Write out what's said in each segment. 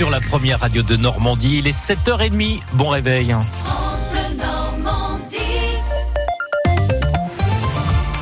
sur la première radio de Normandie. Il est 7h30. Bon réveil.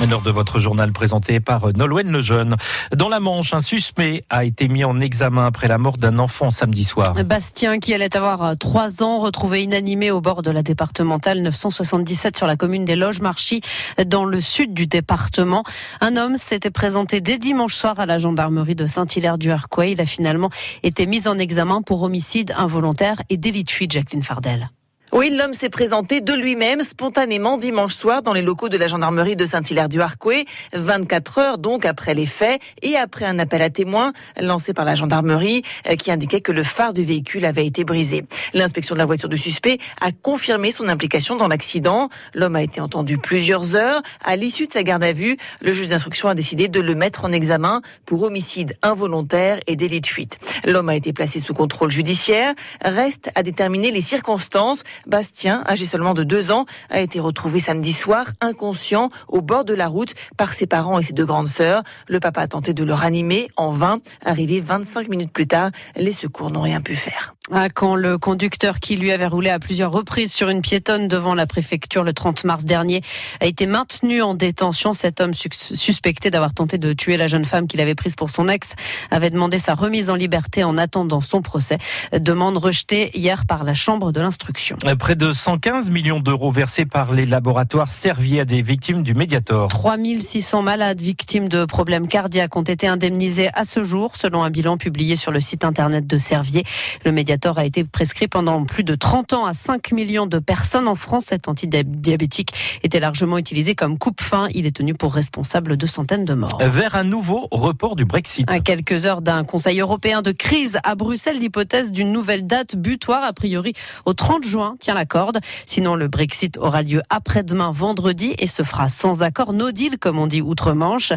L'heure de votre journal présenté par Nolwenn Lejeune. Dans la Manche, un suspect a été mis en examen après la mort d'un enfant samedi soir. Bastien, qui allait avoir 3 ans, retrouvé inanimé au bord de la départementale 977 sur la commune des Loges-Marchis, dans le sud du département. Un homme s'était présenté dès dimanche soir à la gendarmerie de Saint-Hilaire-du-Harcouët. Il a finalement été mis en examen pour homicide involontaire et délit de Jacqueline Fardel. Oui, l'homme s'est présenté de lui-même spontanément dimanche soir dans les locaux de la gendarmerie de Saint-Hilaire-du-Harcouët, 24 heures donc après les faits et après un appel à témoins lancé par la gendarmerie euh, qui indiquait que le phare du véhicule avait été brisé. L'inspection de la voiture du suspect a confirmé son implication dans l'accident. L'homme a été entendu plusieurs heures. À l'issue de sa garde à vue, le juge d'instruction a décidé de le mettre en examen pour homicide involontaire et délit de fuite. L'homme a été placé sous contrôle judiciaire. Reste à déterminer les circonstances Bastien, âgé seulement de deux ans, a été retrouvé samedi soir inconscient au bord de la route par ses parents et ses deux grandes sœurs. Le papa a tenté de le ranimer en vain. Arrivé 25 minutes plus tard, les secours n'ont rien pu faire. À quand le conducteur qui lui avait roulé à plusieurs reprises sur une piétonne devant la préfecture le 30 mars dernier a été maintenu en détention. Cet homme suspecté d'avoir tenté de tuer la jeune femme qu'il avait prise pour son ex avait demandé sa remise en liberté en attendant son procès. Demande rejetée hier par la Chambre de l'instruction. Près de 115 millions d'euros versés par les laboratoires Servier à des victimes du Mediator. 3600 malades victimes de problèmes cardiaques ont été indemnisés à ce jour, selon un bilan publié sur le site internet de Servier. Le Mediator a été prescrit pendant plus de 30 ans à 5 millions de personnes en France. Cet antidiabétique était largement utilisé comme coupe-fin. Il est tenu pour responsable de centaines de morts. Vers un nouveau report du Brexit. À quelques heures d'un Conseil européen de crise à Bruxelles, l'hypothèse d'une nouvelle date butoir, a priori au 30 juin, tient la corde. Sinon, le Brexit aura lieu après-demain, vendredi, et se fera sans accord, no deal, comme on dit outre-Manche.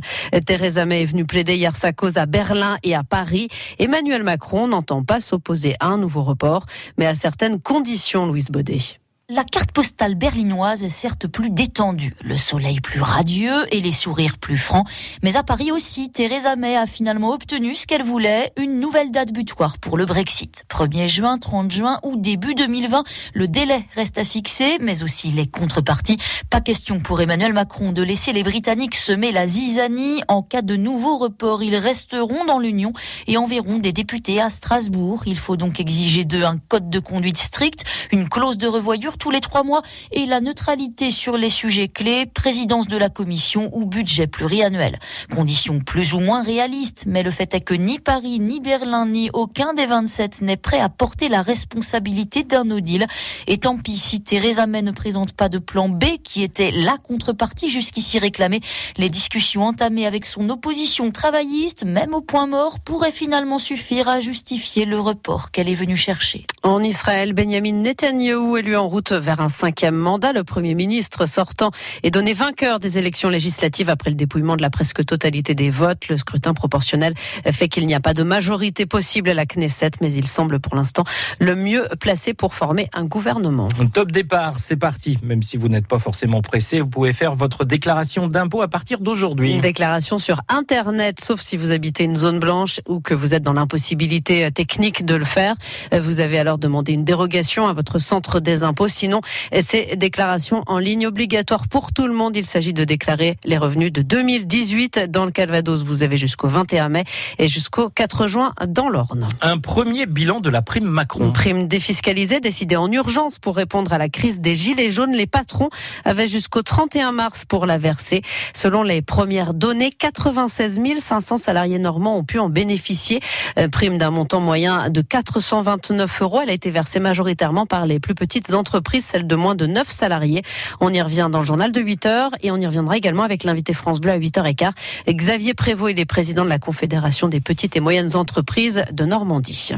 Theresa May est venue plaider hier sa cause à Berlin et à Paris. Emmanuel Macron n'entend pas s'opposer à un nouveau report, mais à certaines conditions, Louise Baudet. La carte postale berlinoise est certes plus détendue, le soleil plus radieux et les sourires plus francs, mais à Paris aussi, Theresa May a finalement obtenu ce qu'elle voulait, une nouvelle date butoir pour le Brexit. 1er juin, 30 juin ou début 2020, le délai reste à fixer, mais aussi les contreparties. Pas question pour Emmanuel Macron de laisser les Britanniques semer la zizanie. En cas de nouveau report, ils resteront dans l'Union et enverront des députés à Strasbourg. Il faut donc exiger d'eux un code de conduite strict, une clause de revoyure tous les trois mois et la neutralité sur les sujets clés, présidence de la commission ou budget pluriannuel. Conditions plus ou moins réalistes, mais le fait est que ni Paris, ni Berlin, ni aucun des 27 n'est prêt à porter la responsabilité d'un no deal. Et tant pis si Theresa May ne présente pas de plan B, qui était la contrepartie jusqu'ici réclamée. Les discussions entamées avec son opposition travailliste, même au point mort, pourraient finalement suffire à justifier le report qu'elle est venue chercher. En Israël, Benjamin Netanyahu élu en route vers un cinquième mandat. Le Premier ministre sortant est donné vainqueur des élections législatives après le dépouillement de la presque totalité des votes. Le scrutin proportionnel fait qu'il n'y a pas de majorité possible à la Knesset, mais il semble pour l'instant le mieux placé pour former un gouvernement. Top départ, c'est parti. Même si vous n'êtes pas forcément pressé, vous pouvez faire votre déclaration d'impôt à partir d'aujourd'hui. Une déclaration sur Internet, sauf si vous habitez une zone blanche ou que vous êtes dans l'impossibilité technique de le faire. Vous avez alors demandé une dérogation à votre centre des impôts Sinon, c'est déclaration en ligne obligatoire pour tout le monde. Il s'agit de déclarer les revenus de 2018 dans le Calvados. Vous avez jusqu'au 21 mai et jusqu'au 4 juin dans l'Orne. Un premier bilan de la prime Macron. Une prime défiscalisée décidée en urgence pour répondre à la crise des gilets jaunes. Les patrons avaient jusqu'au 31 mars pour la verser. Selon les premières données, 96 500 salariés normands ont pu en bénéficier. Euh, prime d'un montant moyen de 429 euros. Elle a été versée majoritairement par les plus petites entreprises celle de moins de 9 salariés. On y revient dans le journal de 8 heures et on y reviendra également avec l'invité France Bleu à 8h15. Xavier Prévost, il est président de la Confédération des petites et moyennes entreprises de Normandie.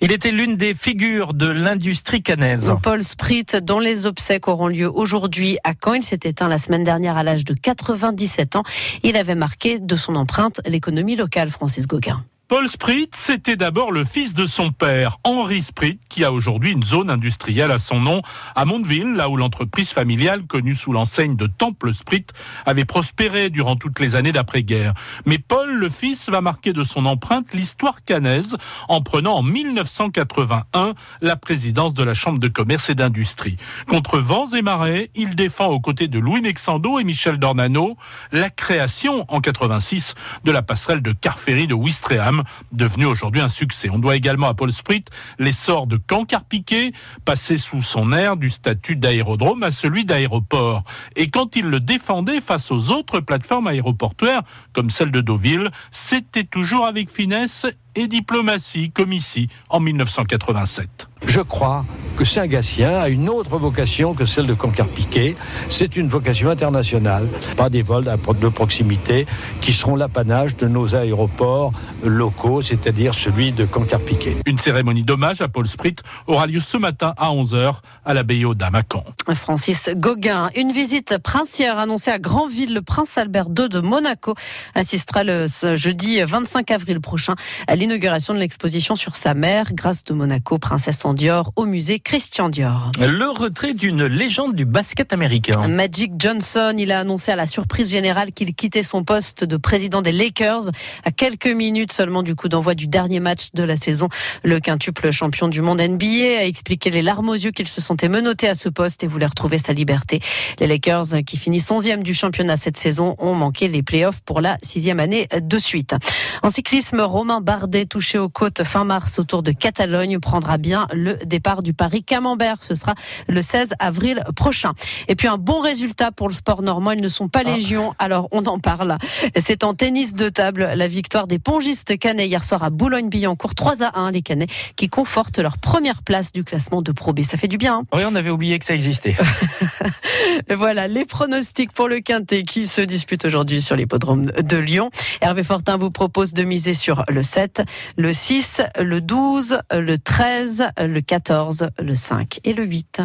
Il était l'une des figures de l'industrie canaise. Paul Sprit, dont les obsèques auront lieu aujourd'hui à Caen. Il s'est éteint la semaine dernière à l'âge de 97 ans. Il avait marqué de son empreinte l'économie locale, Francis Gauguin. Paul Sprit, c'était d'abord le fils de son père, Henri Sprit, qui a aujourd'hui une zone industrielle à son nom à Mondeville, là où l'entreprise familiale, connue sous l'enseigne de Temple Sprit, avait prospéré durant toutes les années d'après-guerre. Mais Paul, le fils, va marquer de son empreinte l'histoire canaise en prenant en 1981 la présidence de la Chambre de commerce et d'industrie. Contre vents et marées, il défend aux côtés de Louis Nexando et Michel Dornano la création en 86 de la passerelle de Carferry de Ouistreham devenu aujourd'hui un succès. On doit également à Paul Sprit l'essor de Cancar-Piquet, passé sous son air du statut d'aérodrome à celui d'aéroport. Et quand il le défendait face aux autres plateformes aéroportuaires, comme celle de Deauville, c'était toujours avec finesse et diplomatie, comme ici en 1987. Je crois que Saint-Gatien a une autre vocation que celle de Concar-Piquet. C'est une vocation internationale, pas des vols de proximité qui seront l'apanage de nos aéroports locaux, c'est-à-dire celui de Concar-Piquet. Une cérémonie d'hommage à Paul Sprit aura lieu ce matin à 11h à l'abbaye aux Dames Francis Gauguin, une visite princière annoncée à Granville. Le prince Albert II de Monaco assistera le jeudi 25 avril prochain à l'inauguration de l'exposition sur sa mère, Grâce de Monaco, princesse en Dior, au musée Christian Dior. Le retrait d'une légende du basket américain. Magic Johnson, il a annoncé à la surprise générale qu'il quittait son poste de président des Lakers à quelques minutes seulement du coup d'envoi du dernier match de la saison. Le quintuple champion du monde NBA a expliqué les larmes aux yeux qu'il se sentait menotté à ce poste et voulait retrouver sa liberté. Les Lakers, qui finissent 11e du championnat cette saison, ont manqué les playoffs pour la sixième année de suite. En cyclisme, Romain Bardet, touché aux côtes fin mars autour de Catalogne, prendra bien le départ du Paris Camembert. Ce sera le 16 avril prochain. Et puis un bon résultat pour le sport normand. Ils ne sont pas ah. légion, alors on en parle. C'est en tennis de table la victoire des pongistes canets hier soir à Boulogne-Billancourt. 3 à 1 les canets qui confortent leur première place du classement de Pro B. Ça fait du bien. Hein oui, on avait oublié que ça existait. voilà les pronostics pour le Quintet qui se dispute aujourd'hui sur l'hippodrome de Lyon. Hervé Fortin vous propose de miser sur le 7, le 6, le 12, le 13, le 14, le 5 et le 8.